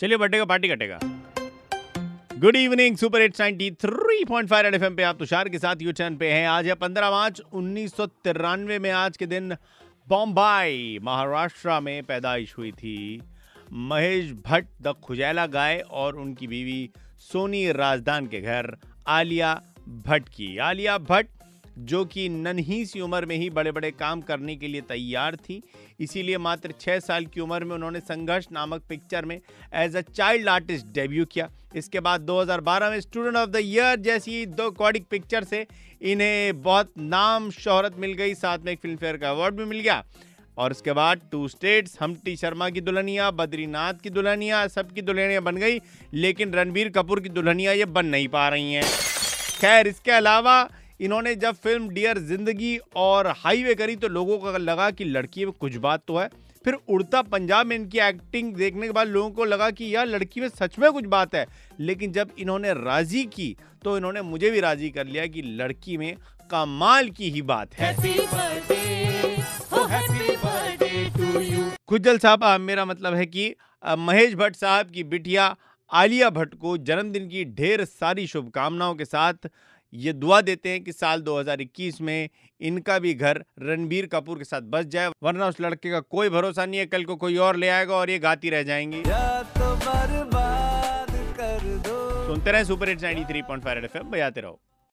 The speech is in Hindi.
चलिए बर्थडे का पार्टी कटेगा। Good evening super eight ninety three point five red F M आप तुषार के साथ यू चैन पे हैं। आज है पंद्रह मार्च, उन्नीस सौ तिरानवे में आज के दिन बॉम्बाई, महाराष्ट्र में पैदाइश हुई थी। महेश भट्ट, द खुजैला गाय और उनकी बीवी सोनी राजदान के घर, आलिया भट्ट की। आलिया भट्ट जो कि नन्ही सी उम्र में ही बड़े बड़े काम करने के लिए तैयार थी। इसीलिए मात्र छः साल की उम्र में उन्होंने संघर्ष नामक पिक्चर में as a child artist debut किया। इसके बाद 2012 में स्टूडेंट ऑफ़ द ईयर जैसी दो कॉडिक पिक्चर से इन्हें बहुत नाम शोहरत मिल गई। साथ में एक फ़िल्म फेयर का अवार्ड भी मिल गया। और उसके बाद टू स्टेट्स हमटी शर्मा की दुल्हनिया, बद्रीनाथ की दुल्हनिया सबकी दुल्हनिया बन गई, लेकिन रणबीर कपूर की दुल्हनिया ये बन नहीं पा रही हैं। खैर, इसके अलावा इन्होंने जब फ़िल्म डियर ज़िंदगी और हाईवे करी तो लोगों को लगा कि लड़की में कुछ बात तो है। फिर उड़ता पंजाब में इनकी एक्टिंग देखने के बाद लोगों को लगा कि यार लड़की में सच में कुछ बात है। लेकिन जब इन्होंने राज़ी की तो इन्होंने मुझे भी राज़ी कर लिया कि लड़की में कमाल की ही बात है। खुजल साहब मेरा मतलब है कि महेश भट्ट साहब की बिटिया आलिया भट्ट को जन्मदिन की ढेर सारी शुभकामनाओं के साथ ये दुआ देते हैं कि साल 2021 में इनका भी घर रणबीर कपूर के साथ बस जाए वरना उस लड़के का कोई भरोसा नहीं है कल को कोई और ले आएगा और ये गाती रह जाएँगी। तो सुनते रहे सुपर हिट्स 93.5 फाइव बजाते रहो।